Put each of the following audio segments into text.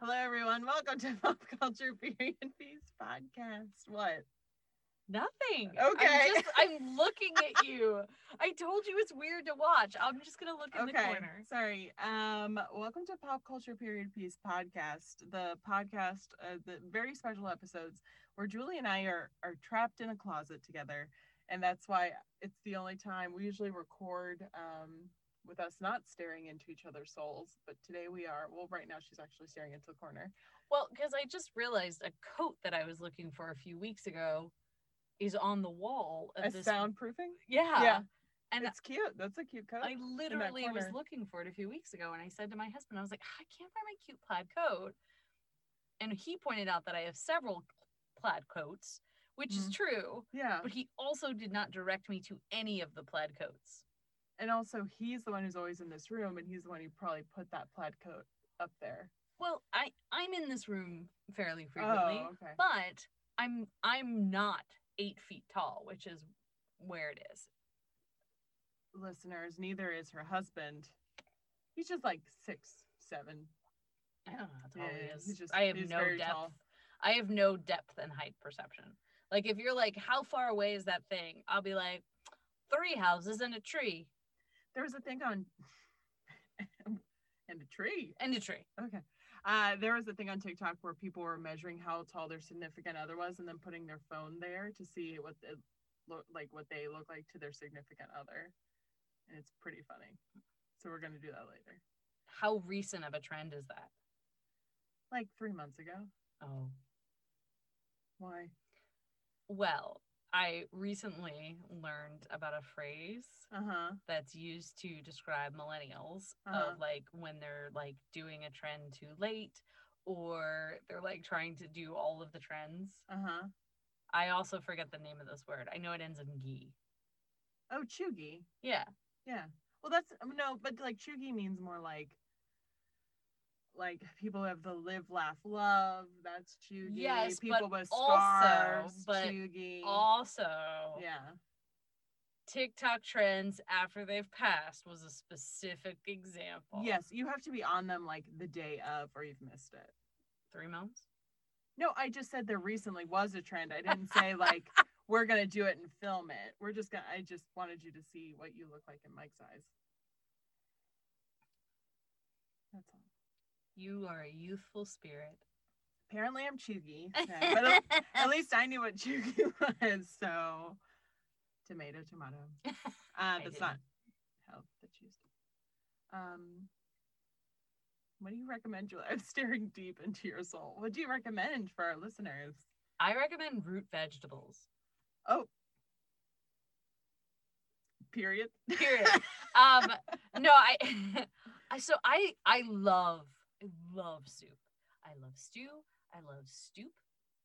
Hello, everyone. Welcome to Pop Culture Period Piece Podcast. What? Nothing. Okay. I'm, just, I'm looking at you. I told you it's weird to watch. I'm just gonna look in the corner. Sorry. Um, welcome to Pop Culture Period Piece Podcast, the podcast, uh, the very special episodes where Julie and I are are trapped in a closet together, and that's why it's the only time we usually record um with us not staring into each other's souls, but today we are. Well, right now she's actually staring into the corner. Well, because I just realized a coat that I was looking for a few weeks ago is on the wall of A this. soundproofing. Yeah. Yeah. And it's cute. That's a cute coat. I literally was looking for it a few weeks ago, and I said to my husband, I was like, I can't find my cute plaid coat. And he pointed out that I have several plaid coats, which is Mhm. true, yeah. but he also did not direct me to any of the plaid coats. And also, he's the one who's always in this room, and he's the one who probably put that plaid coat up there. Well, I I'm in this room fairly oh, frequently, Oh, okay. but I'm I'm not eight feet tall, which is where it is. Listeners, neither is her husband. He's just like six, seven. I don't know how tall Yeah, he is. he's just- I have no depth. tall. I have no depth and height perception. Like if you're like, how far away is that thing? I'll be like, three houses and a tree There was a thing on, and a tree. and a tree. Okay. Uh, there was a thing on TikTok where people were measuring how tall their significant other was, and then putting their phone there to see what it look like, what they look like to their significant other, and it's pretty funny. So we're gonna do that later. How recent of a trend is that? Like three months ago. Oh. Why? Well, I recently learned about a phrase Uh huh. that's used to describe millennials Uh-huh. of like when they're like doing a trend too late or they're like trying to do all of the trends. Uh huh. I also forget the name of this word. I know it ends in gi. Oh, cheugy. Yeah. Yeah. Well, that's no, but like cheugy means more like like people have the live, laugh, love. That's cheugy. Yes, people but with also- but. Also, yeah. TikTok trends after they've passed was a specific example. Yes, you have to be on them like the day of, or you've missed it. Three months. No, I just said there recently was a trend. I didn't say like we're gonna do it and film it. We're just gonna. I just wanted you to see what you look like in Mike's eyes. That's all. You are a youthful spirit. Apparently, I'm cheugy, yeah, but at, at least I knew what cheugy was. So, tomato, tomato. Uh, that's not how the cheese. Um, what do you recommend, Julie? I'm staring deep into your soul. What do you recommend for our listeners? I recommend root vegetables. Oh, period. Period. um, no, I, I so I I love I love soup. I love stew. I love stoop,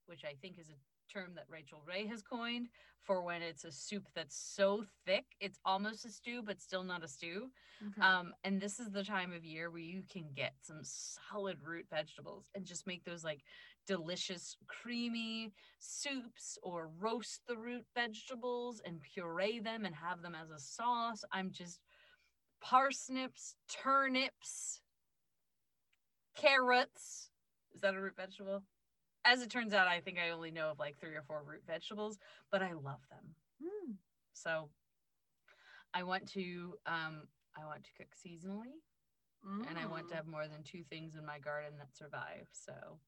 which I think is a term that Rachael Ray has coined for when it's a soup that's so thick it's almost a stew but still not a stew. Um, and this is the time of year where you can get some solid root vegetables and just make those like delicious, creamy soups or roast the root vegetables and puree them and have them as a sauce. I'm just parsnips, turnips, carrots. Is that a root vegetable? As it turns out, I think I only know of like three or four root vegetables, but I love them. Mm. So I want to um I want to cook seasonally and I want to Mm. have more than two things in my garden that survive. So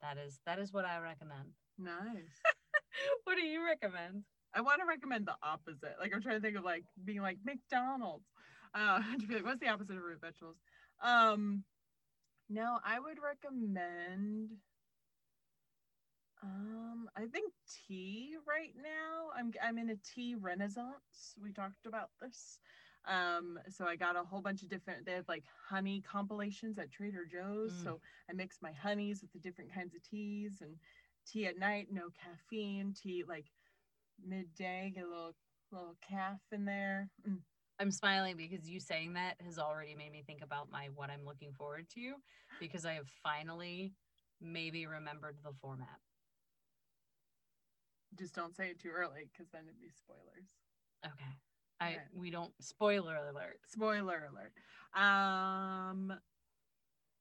that is that is what I recommend. Nice. what do you recommend? I want to recommend the opposite. Like I'm trying to think of like being like McDonald's. Uh, to be like, what's the opposite of root vegetables? Um, no, I would recommend. Um, I think tea right now. I'm I'm in a tea renaissance. We talked about this. Um, so I got a whole bunch of different. They have like honey compilations at Trader Joe's. Mm. So I mix my honeys with the different kinds of teas and tea at night, no caffeine. Tea like midday, get a little little calf in there. Mm. I'm smiling because you saying that has already made me think about my what I'm looking forward to because I have finally maybe remembered the format. Just don't say it too early because then it'd be spoilers. Okay. I Right. we don't spoiler alert. Spoiler alert. Um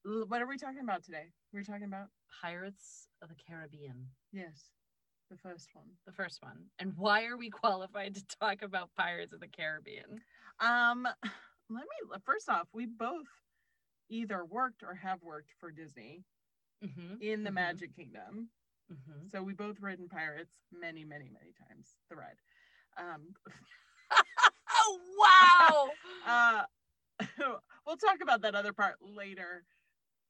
What are we talking about today? We're talking about Pirates of the Caribbean, yes, the first one. the first one. And why are we qualified to talk about Pirates of the Caribbean? Um, let me first off, we both either worked or have worked for Disney Mm-hmm. in the Mhm. Magic Kingdom. Mm-hmm. So we both ridden pirates many, many, many times. The ride. Um, Oh wow! uh, we'll talk about that other part later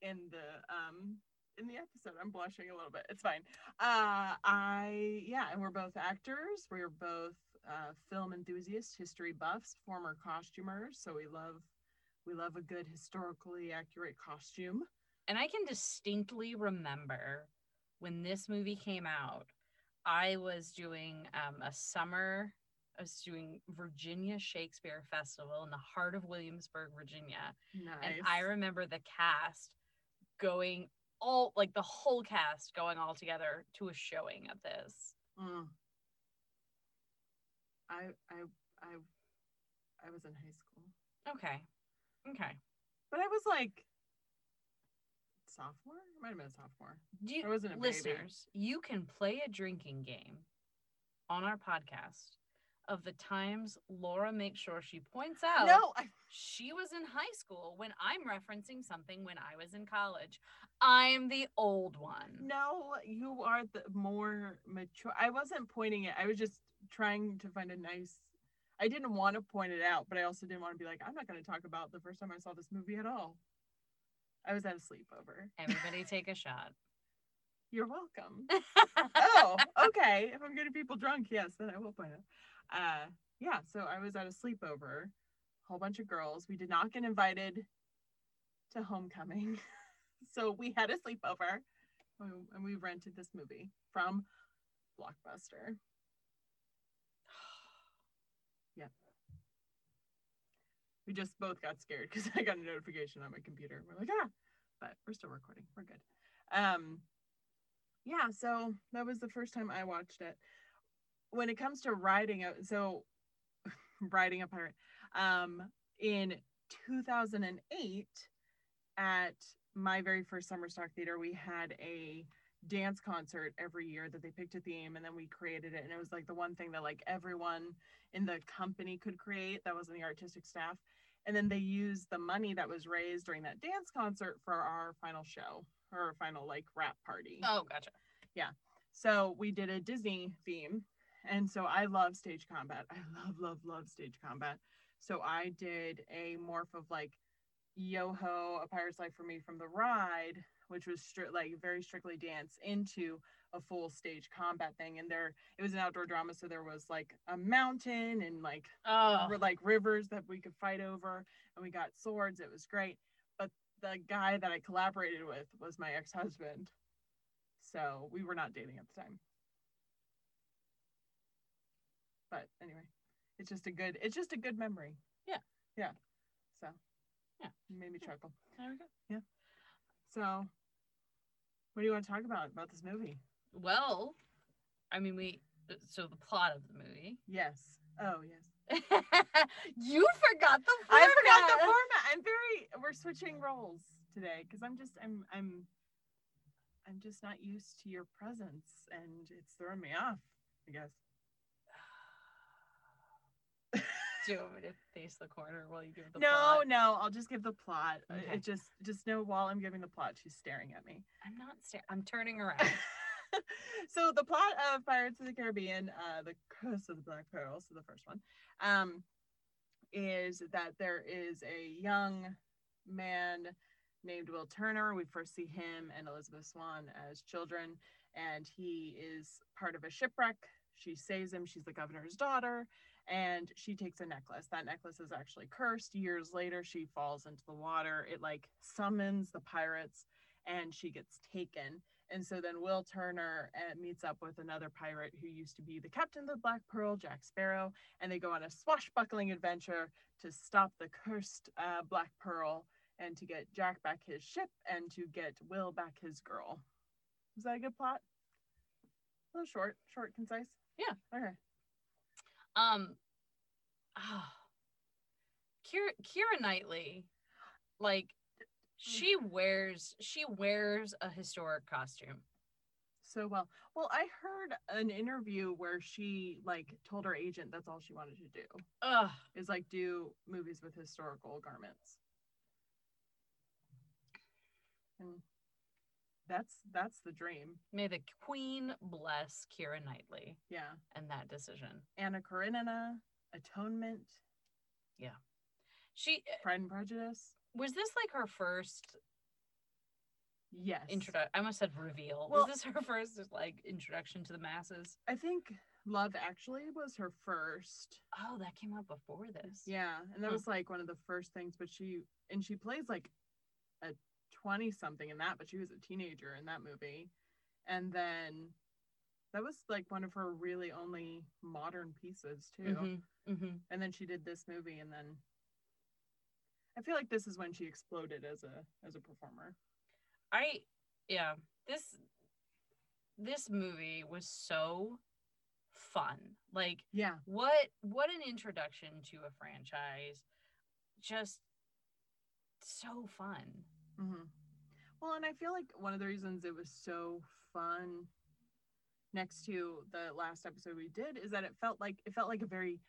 in the um in the episode. I'm blushing a little bit. It's fine. Uh, I yeah, and we're both actors. We're both uh, film enthusiasts, history buffs, former costumers. So we love we love a good historically accurate costume. and I can distinctly remember when this movie came out. I was doing um, a summer. I was doing Virginia Shakespeare Festival in the heart of Williamsburg, Virginia. Nice. And I remember the cast going all like the whole cast going all together to a showing of this. Mm. I I I I was in high school, Okay. Okay. but I was like sophomore. It might have been a sophomore. Do you, I wasn't a baby. listeners, you can play a drinking game on our podcast of the times Laura makes sure she points out No, I, she was in high school when I'm referencing something when I was in college. I'm the old one. no, you are the more mature. I wasn't pointing it. I was just trying to find a nice. I didn't want to point it out, but I also didn't want to be like, I'm not going to talk about the first time I saw this movie at all. I was at a sleepover. Everybody take a shot. You're welcome. oh, okay. If I'm getting people drunk, yes, then I will point it. Uh, yeah. So I was at a sleepover, whole bunch of girls. We did not get invited to homecoming, so we had a sleepover, and we rented this movie from Blockbuster. Yeah. We just both got scared because I got a notification on my computer. We're like, ah, but we're still recording. We're good. Um, yeah, so that was the first time I watched it. When it comes to riding so riding a pirate, um, in 2008 at my very first summer stock theater, we had a dance concert every year that they picked a theme and then we created it and it was like the one thing that like everyone in the company could create that wasn't the artistic staff and then they used the money that was raised during that dance concert for our final show or our final like wrap party Oh, gotcha. Yeah. So we did a Disney theme. And so I love stage combat. I love, love, love stage combat. So I did a morph of like Yo Ho, A Pirate's Life for Me from the ride, which was stri- like very strictly dance into a full stage combat thing. And there, it was an outdoor drama. So there was like a mountain and like Oh, were like rivers that we could fight over and we got swords it was great but the guy that i collaborated with was my ex-husband so we were not dating at the time but anyway it's just a good it's just a good memory Yeah. yeah so Yeah. made me chuckle there we go. Yeah. So what do you want to talk about about this movie Well, I mean, we. So the plot of the movie. yes oh yes you forgot the format. I forgot the format. I'm very we're switching roles today because I'm just I'm I'm I'm just not used to your presence and it's throwing me off, I guess. Do you want me to face the corner while you give the no, plot? no, no, I'll just give the plot. Okay. It just just know while I'm giving the plot, she's staring at me. I'm not. Sta- I'm turning around. so the plot of Pirates of the Caribbean, uh, the Curse of the Black Pearl, so the first one, um, is that there is a young man named Will Turner. We first see him and Elizabeth Swann as children, and he is part of a shipwreck. She saves him. She's the governor's daughter, and she takes a necklace. That necklace is actually cursed. Years later, she falls into the water. It like summons the pirates, and she gets taken. And so then Will Turner uh, meets up with another pirate who used to be the captain of the Black Pearl, Jack Sparrow, and they go on a swashbuckling adventure to stop the cursed uh, Black Pearl and to get Jack back his ship and to get Will back his girl. Was that a good plot? A little short, short, concise. Yeah. Okay. Um, ah, Keira, Keira Knightley, like Mm. she wears she wears a historic costume. so well. Well, I heard an interview where she like told her agent that's all she wanted to do Ugh. is like do movies with historical garments. And that's that's the dream. May the queen bless Keira Knightley Yeah. and that decision. Anna Karenina, Atonement, Yeah. She Pride and Prejudice. Was this like her first Yes. introduction. I almost said reveal. Well- was this her first like introduction to the masses? I think Love Actually was her first. Oh, that came out before this. Yeah, and that Hmm. was like one of the first things. But she and she plays like a twenty something in that, but she was a teenager in that movie, and then that was like one of her really only modern pieces too. hmm hmm And then she did this movie, and then I feel like this is when she exploded as a as a performer. I yeah, this this movie was so fun. Like Yeah, what what an introduction to a franchise. Just so fun. hmm Well, and I feel like one of the reasons it was so fun next to the last episode we did is that it felt like it felt like a very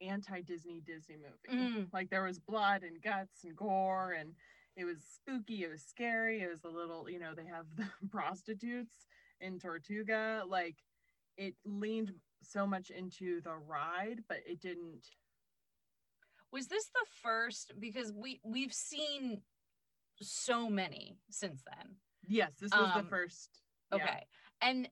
anti-Disney Disney movie. Mm. Like there was blood and guts and gore and it was spooky, it was scary, it was a little, you know, they have the prostitutes in Tortuga. Like it leaned so much into the ride, but it didn't Was this the first because we we've seen so many since then. Yes, this was the Um, first. Okay. And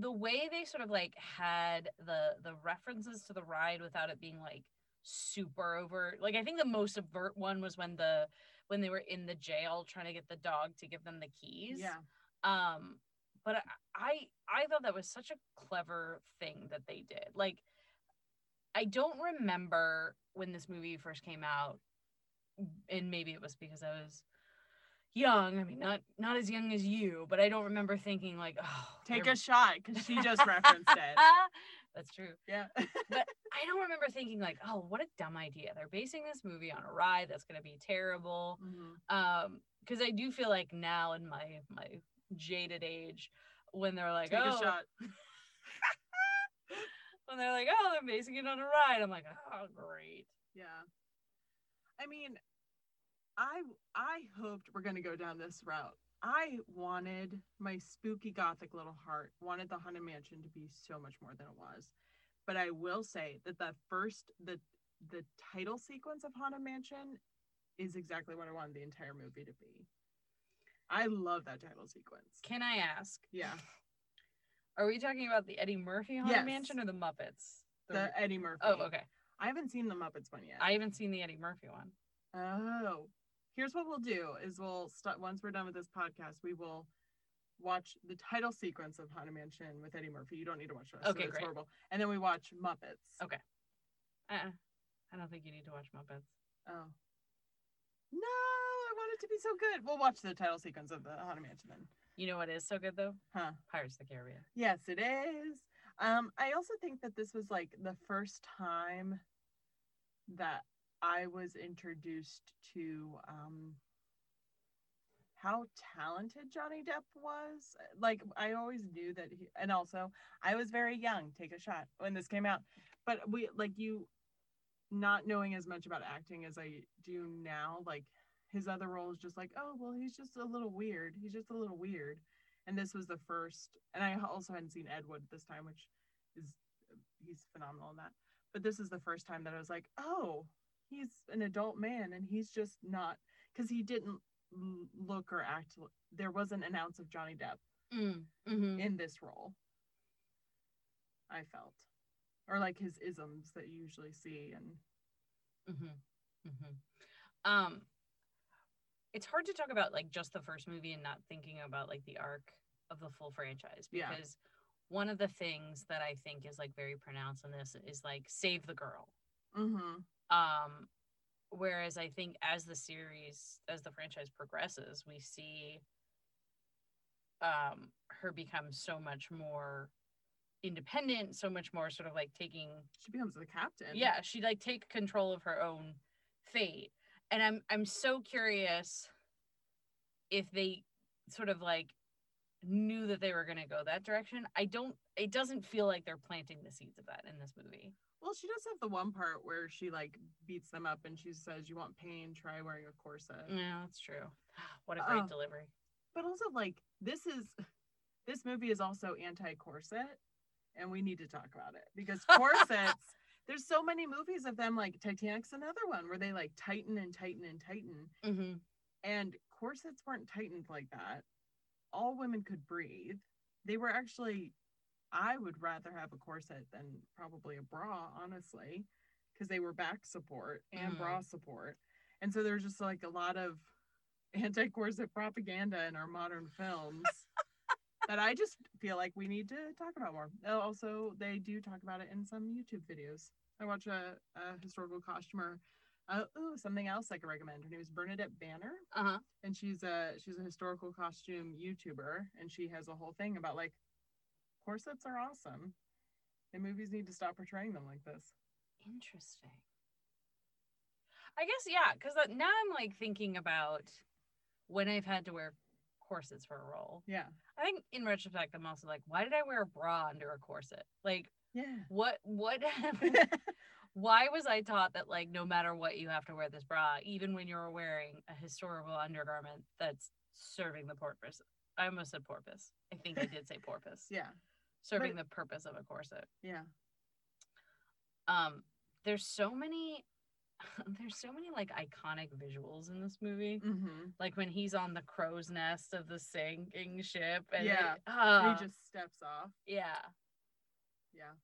the way they sort of like had the the references to the ride without it being like super overt. Like I think the most overt one was when the when they were in the jail trying to get the dog to give them the keys. Yeah. Um but I I, I thought that was such a clever thing that they did. Like I don't remember when this movie first came out and maybe it was because I was young. I mean, not not as young as you, but I don't remember thinking like, oh, Take they're- a shot because she just referenced it. That's true. Yeah. But I don't remember thinking like, oh, what a dumb idea. They're basing this movie on a ride that's going to be terrible. Mhm. Um, because I do feel like now in my my jaded age, when they're like, Take oh, a shot. when they're like, oh, they're basing it on a ride, I'm like, oh, great. Yeah. I mean, I I hoped we're gonna go down this route. I wanted my spooky gothic little heart wanted the haunted mansion to be so much more than it was. But I will say that the first the the title sequence of Haunted Mansion is exactly what I wanted the entire movie to be. I love that title sequence. Can I ask? Yeah. Are we talking about the Eddie Murphy Haunted Yes. Mansion or the Muppets? The Eddie Murphy. oh, okay. I haven't seen the Muppets one yet. I haven't seen the Eddie Murphy one. Oh, here's what we'll do: is we'll start once we're done with this podcast, we will watch the title sequence of Haunted Mansion with Eddie Murphy. You don't need to watch the rest. of Okay, it's great. horrible. And then we watch Muppets. Okay. Uh, I don't think you need to watch Muppets. Oh. No, I want it to be so good. We'll watch the title sequence of the Haunted Mansion then. You know what is so good though? Huh? Pirates of the Caribbean. Yes, it is. Um, I also think that this was like the first time that I was introduced to um how talented Johnny Depp was. Like I always knew that he, and also I was very young, take a shot when this came out. But we like you not knowing as much about acting as I do now, like his other roles just like, oh well he's just a little weird. He's just a little weird and this was the first and i also hadn't seen ed wood this time which is he's phenomenal in that but this is the first time that i was like oh he's an adult man and he's just not because he didn't look or act there wasn't an ounce of johnny depp Mm, hmm in this role i felt or like his isms that you usually see and hmm hmm Um, it's hard to talk about like just the first movie and not thinking about like the arc of the full franchise Yeah. because one of the things that I think is like very pronounced in this is like save the girl. Um, whereas I think as the series, as the franchise progresses, we see um her become so much more independent, so much more sort of like taking she becomes the captain yeah she like take control of her own fate and i'm i'm so curious if they sort of like knew that they were going to go that direction. I don't it doesn't feel like they're planting the seeds of that in this movie. Well, she does have the one part where she like beats them up and she says, "You want pain? Try wearing a corset." Yeah, that's true. What a great Oh. delivery. But also, like this is this movie is also anti-corset, and we need to talk about it because corsets. there's so many movies of them. Like Titanic's another one where they like tighten and tighten and tighten, hmm and corsets weren't tightened like that. All women could breathe. They were actually. I would rather have a corset than probably a bra, honestly, because they were back support and Mm. bra support. And so there's just like a lot of anti corset propaganda in our modern films that I just feel like we need to talk about more. Oh, Also, they do talk about it in some YouTube videos. I watch a, a historical costumer. Uh, ooh, something else I could recommend. Her name is Bernadette Banner Uh-huh. and she's a she's a historical costume YouTuber, and she has a whole thing about like corsets are awesome, and movies need to stop portraying them like this. Interesting. I guess yeah, because now I'm like thinking about when I've had to wear corsets for a role. Yeah, I think in retrospect, I'm also like, why did I wear a bra under a corset? Like, yeah, what, what, why was I taught that like no matter what you have to wear this bra, even when you're wearing a historical undergarment that's serving the purpose? I almost said porpoise. I think I did say porpoise. yeah, Serving the purpose of a corset. yeah. um there's so many there's so many like iconic visuals in this movie Mm-hmm. like when he's on the crow's nest of the sinking ship and Yeah. it- ah, he just steps off. yeah Yeah,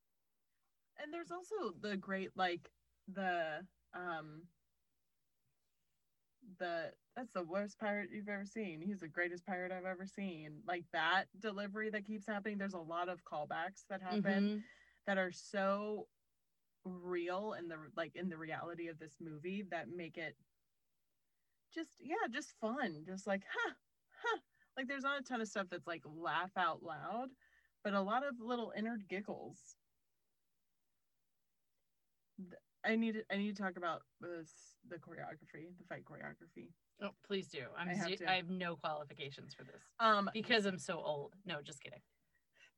and there's also the great like the um the that's the worst pirate you've ever seen. He's the greatest pirate I've ever seen. Like that delivery that keeps happening. There's a lot of callbacks that happen. Mhm. that are so real in the like in the reality of this movie that make it just yeah just fun just like huh huh like there's not a ton of stuff that's like laugh out loud but a lot of little inner giggles i need to- i need to talk about this the choreography the fight choreography. Oh please do. I'm I have to. I have no qualifications for this. Um because i'm so old. No just kidding.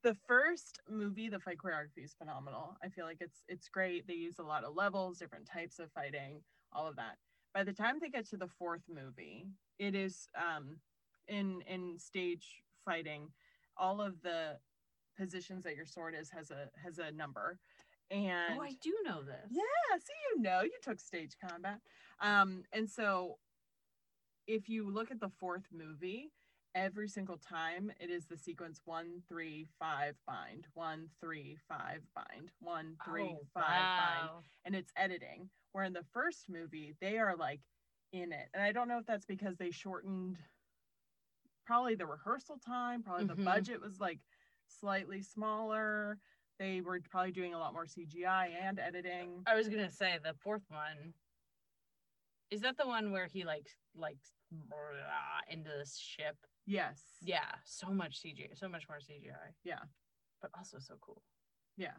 The first movie the fight choreography is phenomenal. I feel like it's it's great. They use a lot of levels different types of fighting all of that. By the time they get to the fourth movie it is um in in stage fighting all of the positions that your sword is has a has a number and oh i do know this yeah, see, you know, you took stage combat. Um, and so if you look at the fourth movie, every single time it is the sequence one, three, five, bind, one, three, five, bind, one, three, oh, five, bind, and it's editing. Where in the first movie, they are like in it. And I don't know if that's because they shortened probably the rehearsal time, probably Mhm. the budget was like slightly smaller. They were probably doing a lot more CGI and editing. i was gonna say the fourth one is that the one where he like like into this ship Yes. Yeah, so much CGI, so much more CGI. Yeah. but also so cool. Yeah.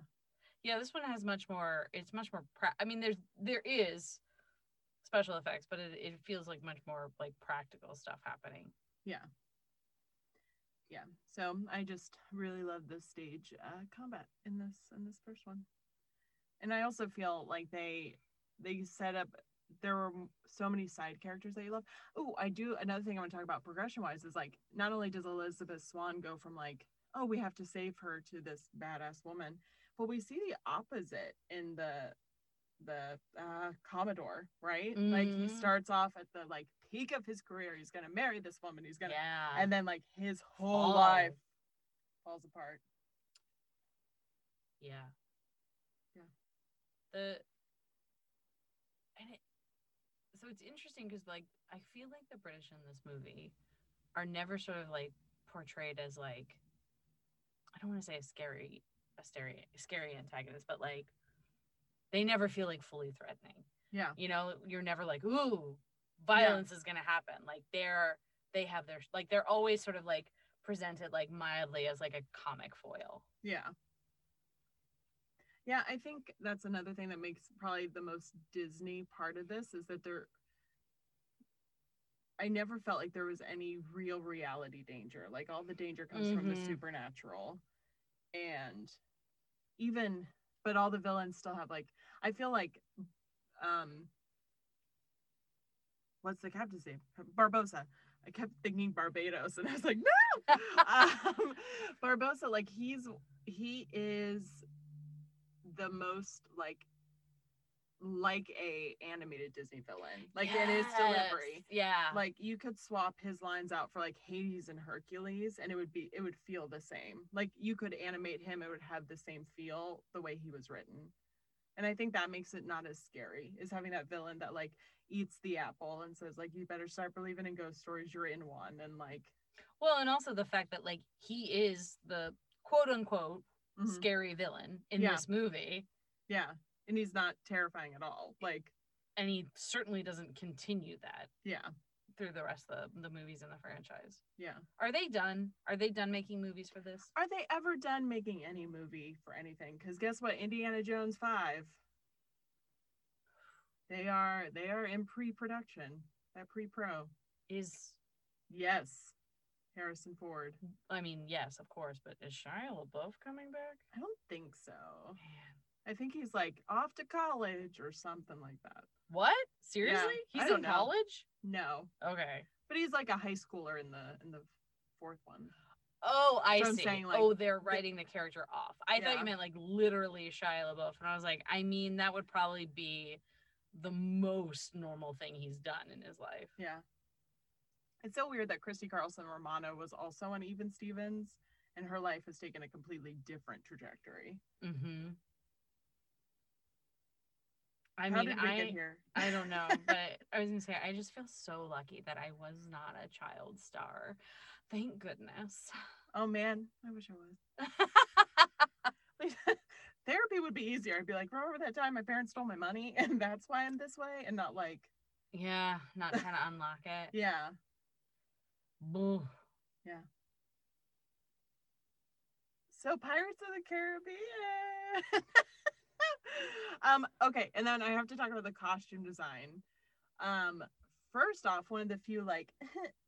Yeah, this one has much more. It's much more. Pra- I mean, there's there is special effects, but it, it feels like much more like practical stuff happening. Yeah. Yeah. So I just really love the stage uh, combat in this in this first one, and I also feel like they they set up. There were so many side characters that you love. Oh, I do. Another thing I want to talk about progression wise is like not only does Elizabeth Swann go from like oh we have to save her to this badass woman, but we see the opposite in the the uh, Commodore, right? Like he Mhm. starts off at the like peak of his career. He's gonna marry this woman. He's gonna Yeah, and then like his whole life falls apart. yeah, Yeah. The and it, so it's interesting because like I feel like the British in this movie are never sort of like portrayed as like I don't want to say a scary a scary scary antagonist, but like they never feel like fully threatening. Yeah. You know, you're never like, ooh, violence is gonna happen. Like they're they have their like they're always sort of like presented like mildly as like a comic foil. Yeah. Yeah, I think that's another thing that makes probably the most Disney part of this is that they're I never felt like there was any real reality danger. Like all the danger comes from the Mhm. supernatural. And even but all the villains still have like I feel like um what's the captain's name? Barbossa. I kept thinking Barbados and I was like, no um, Barbossa, like he's he is the most like like a animated Disney villain. Like in his delivery. Yeah. Like you could swap his lines out for like Hades and Hercules and it would be it would feel the same. Like you could animate him, it would have the same feel the way he was written. And I think that makes it not as scary is having that villain that like eats the apple and says like you better start believing in ghost stories, you're in one and like well, and also the fact that like he is the quote unquote mhm. scary villain in Yeah. this movie, yeah. And he's not terrifying at all. Like, and he certainly doesn't continue that yeah, through the rest of the, the movies in the franchise. yeah. Are they done? Are they done making movies for this? Are they ever done making any movie for anything? Because guess what? Indiana Jones 5. They are they are in pre-production. That pre-pro. Is Yes. Harrison Ford. I mean, yes, of course, but is Shia LaBeouf coming back? I don't think so. Man. I think he's like off to college or something like that. What? Seriously? I He's in know. college? No. Okay. But he's like a high schooler in the in the fourth one. Oh, I So see. saying, like, oh, they're writing the character off. I thought you meant like literally Shia LaBeouf, and I was like, I mean, that would probably be the most normal thing he's done in his life. Yeah. It's so weird that Christy Carlson Romano was also on Even Stevens and her life has taken a completely different trajectory. Mm-hmm. I How mean, I? I don't know, but I was gonna say I just feel so lucky that I was not a child star. Thank goodness. Oh man, I wish I was. Therapy would be easier. I'd be like, remember that time my parents stole my money and that's why I'm this way? And not like, yeah, not trying to unlock it. yeah. Boo. Yeah. So Pirates of the Caribbean. um, okay, and then I have to talk about the costume design. Um, first off, one of the few like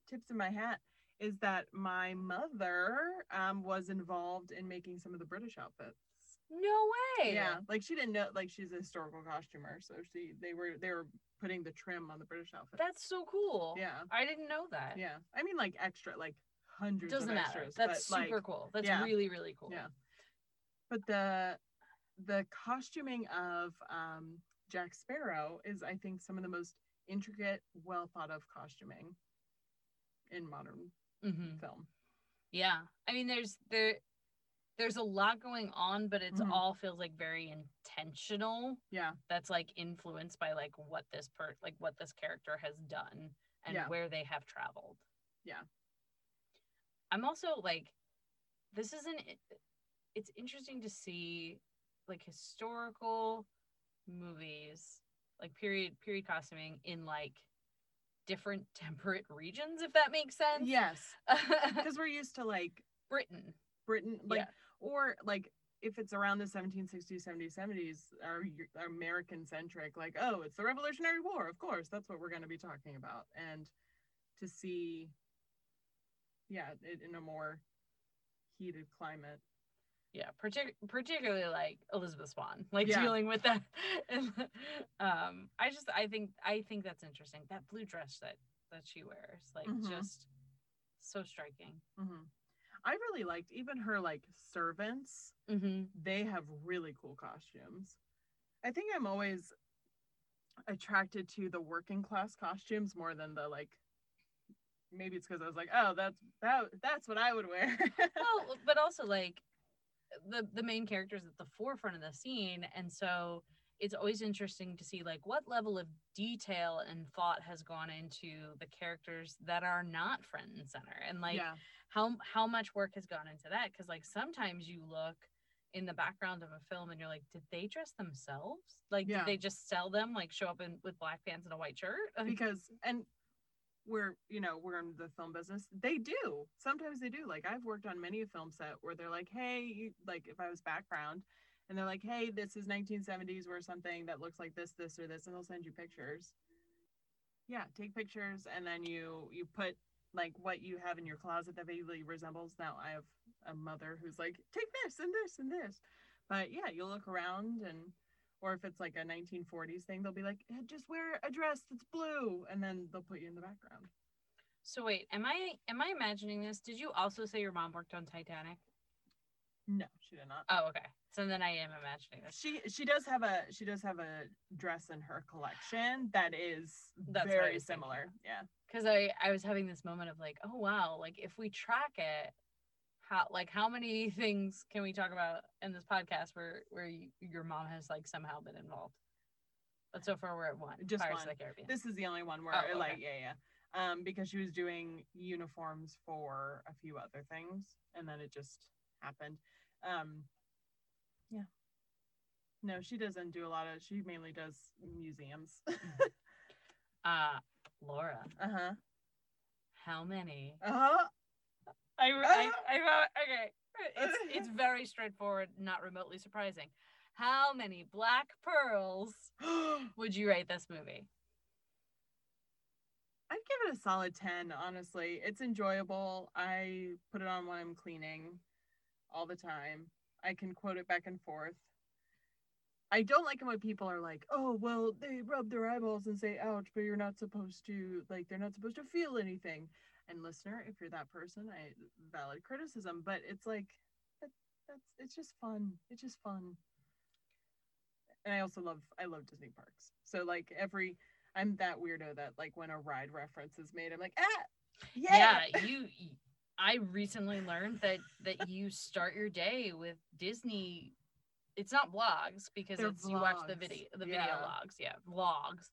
tips in my hat is that my mother um was involved in making some of the British outfits. No way. Yeah, like she didn't know like she's a historical costumer, so she they were they were putting the trim on the British outfit. That's so cool. yeah, I didn't know that. yeah. I mean like extra like hundreds Doesn't of matter. extras. That's super like, cool. That's yeah. really, really cool. Yeah. But the the costuming of um Jack Sparrow is I think some of the most intricate, well thought of costuming in modern hmm film. Yeah. I mean, there's there, there's a lot going on, but it's Mhm. all feels like very intentional. Yeah. That's like influenced by like what this per like what this character has done and Yeah. where they have traveled. Yeah. I'm also like, this isn't. It's interesting to see like historical movies, like period period costuming in like different temperate regions, if that makes sense. Yes. Because we're used to like Britain. Britain like Yeah. Or like if it's around the 1760s 70s 70s are american centric like oh it's the revolutionary war of course that's what we're going to be talking about. And to see yeah it, in a more heated climate. Yeah partic- particularly like elizabeth swann like Yeah. dealing with that. And, um i just i think i think that's interesting that blue dress that that she wears like Mhm. just so striking. Hmm i really liked even her like servants. Mm-hmm. they have really cool costumes. I think i'm always attracted to the working class costumes more than the like maybe it's because i was like oh that's that that's what i would wear. Well but also like the the main character is at the forefront of the scene. And so it's always interesting to see like what level of detail and thought has gone into the characters that are not front and center and like yeah. how how much work has gone into that because like sometimes you look in the background of a film and you're like did they dress themselves? Like Yeah. did they just sell them like show up in with black pants and a white shirt? Because and we're you know we're in the film business. They do. Sometimes they do. Like i've worked on many a film set where they're like hey you, like if i was background and they're like hey this is 1970s or something that looks like this this or this and they'll send you pictures Yeah, take pictures and then you you put like what you have in your closet that vaguely resembles. Now I have a mother who's like, take this and this and this. But yeah, you'll look around and or if it's like a 1940s thing, they'll be like, "Eh, just wear a dress that's blue, and then they'll put you in the background. So wait, am I am I imagining this? Did you also say your mom worked on Titanic? No, she did not. Oh, okay. So then I am imagining this. She she does have a she does have a dress in her collection that is That's very was thinking. similar. Yeah. because I I was having this moment of like, oh wow, like if we track it, how like how many things can we talk about in this podcast where where you, your mom has like somehow been involved? But so far we're at one. Just Pirates one. of the Caribbean. This is the only one where Oh, okay. like yeah yeah. Um, because she was doing uniforms for a few other things, and then it just happened. Um, yeah. No, she doesn't do a lot of. She mainly does museums. Uh Laura, uh huh. how many? Uh huh. I I, I okay. It's it's very straightforward, not remotely surprising. How many black pearls would you rate this movie? I'd give it a solid 10, honestly. It's enjoyable. I put it on when I'm cleaning all the time. I can quote it back and forth. I don't like it when people are like, oh, well, they rub their eyeballs and say, ouch, but you're not supposed to, like, they're not supposed to feel anything. And listener, if you're that person, I valid criticism, but it's like, that, that's, it's just fun. It's just fun. And I also love, I love Disney parks. So, like, every, I'm that weirdo that like when a ride reference is made, I'm like, ah, yeah. yeah you i recently learned that that you start your day with disney it's not blogs because They're it's you watch the video the video yeah. logs yeah vlogs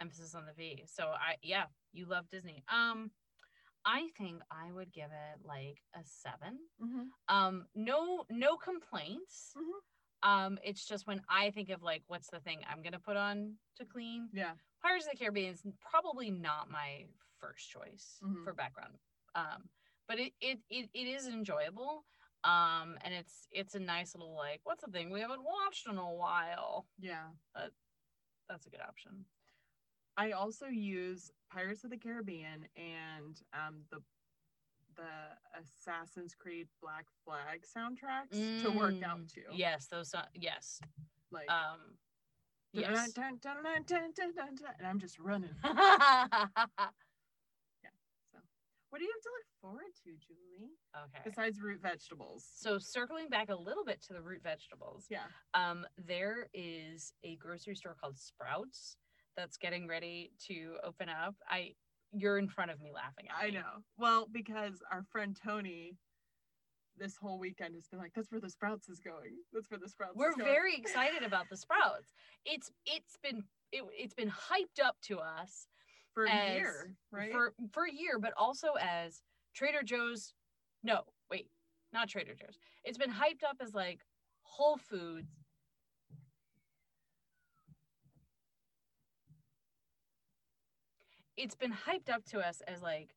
emphasis on the v so i yeah you love disney um i think i would give it like a seven Mhm, um no no complaints mhm. um it's just when i think of like what's the thing i'm gonna put on to clean Yeah. Pirates of the Caribbean is probably not my first choice Mhm. for background. Um, but it, it it it is enjoyable. Um, and it's it's a nice little like, what's the thing we haven't watched in a while? Yeah. That's a good option. I also use Pirates of the Caribbean and um the the Assassin's Creed Black Flag soundtracks to work out Mm, to. Yes, those yes. Like Um yes. dun, dun, dun, and I'm just running. What do you have to look forward to, Julie? okay. Besides root vegetables. So circling back a little bit to the root vegetables. Yeah. Um, there is a grocery store called Sprouts that's getting ready to open up. I you're in front of me laughing at I me. know. Well, because our friend Tony this whole weekend has been like, that's where the Sprouts is going. That's where the Sprouts We're is going. very excited about the Sprouts. It's it's been it, it's been hyped up to us for a year, right? for for a year, but also as Trader Joe's. No, wait, not Trader Joe's. It's been hyped up as like Whole Foods. It's been hyped up to us as like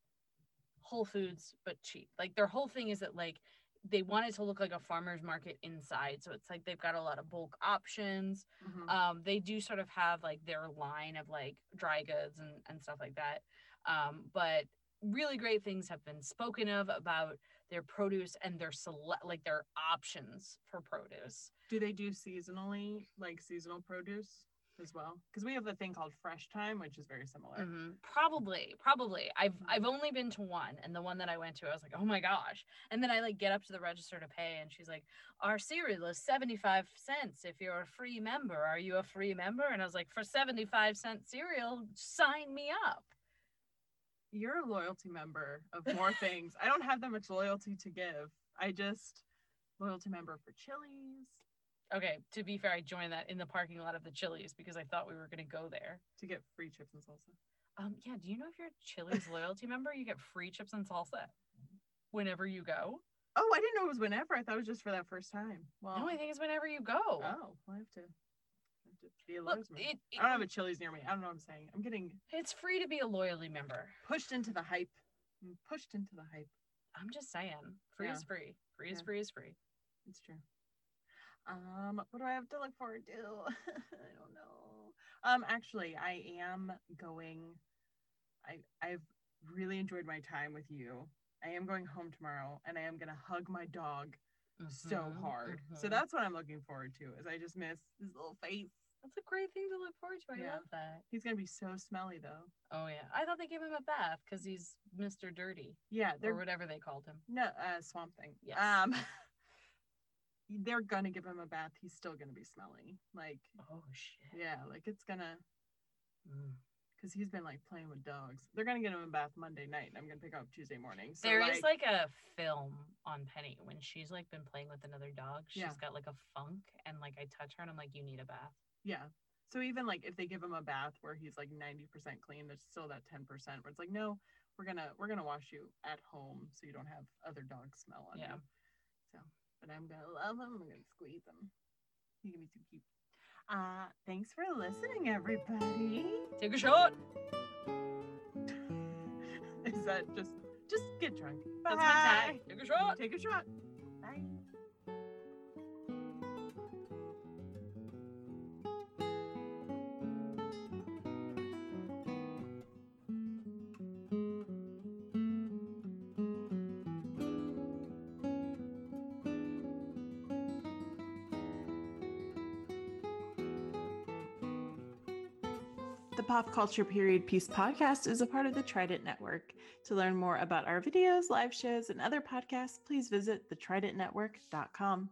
Whole Foods, but cheap. Like their whole thing is that like they want it to look like a farmer's market inside. So it's like they've got a lot of bulk options Mhm. um they do sort of have like their line of like dry goods and, and stuff like that um but really great things have been spoken of about their produce and their select like their options for produce Do they do seasonally, like seasonal produce as well? Because we have the thing called Fresh Thyme, which is very similar. Mhm. probably probably i've Mhm. i've only been to one and the one that i went to i was like oh my gosh and then i like get up to the register to pay and she's like our cereal is 75 cents if you're a free member are you a free member and i was like for 75 cent cereal sign me up You're a loyalty member of more things. I don't have that much loyalty to give. I just loyalty member for Chili's Okay, to be fair, I joined that in the parking lot of the Chili's because I thought we were going to go there. to get free chips and salsa. Um, yeah, do you know if you're a Chili's loyalty member, you get free chips and salsa whenever you go? Oh, I didn't know it was whenever. I thought it was just for that first time. Well, No, I think it's whenever you go. oh, well, I have to, I have to be a Look, loyalty it, I don't have a Chili's near me. I don't know what I'm saying. I'm getting it's free to be a loyalty member. pushed into the hype. I'm pushed into the hype. I'm just saying, free is Yeah. free. Free is free is free. It's true. Um, what do I have to look forward to? I don't know. Um, actually, I am going. I I've really enjoyed my time with you. I am going home tomorrow, and I am gonna hug my dog so Mhm, hard. So mhm. that's what I'm looking forward to. Is I just miss his little face. that's a great thing to look forward to. I Yeah. love that. He's gonna be so smelly though. Oh yeah, I thought they gave him a bath because he's Mr. Dirty Yeah, or whatever they called him. no uh, swamp thing. Yes. Um, they're gonna give him a bath. He's still gonna be smelly. Like Oh shit. yeah, like it's gonna Mm. because he's been like playing with dogs. They're gonna get him a bath Monday night, and I'm gonna pick him up Tuesday morning. So There is like a film on Penny when she's like been playing with another dog. She's Yeah. got like a funk, and like I touch her, and I'm like, you need a bath. yeah. So even like if they give him a bath where he's like 90% clean, there's still that 10% where it's like, no, we're gonna we're gonna wash you at home so you don't have other dog smell on Yeah. you. So, but I'm gonna love him. I'm gonna squeeze him. He's gonna be so cute. Uh, thanks for listening, everybody. Take a shot. Is that just just get drunk? That's my Bye. tag. Take a shot. Take a shot. Pop Culture Period Piece podcast is a part of the Trident Network. To learn more about our videos, live shows, and other podcasts, please visit thetridentnetwork.com.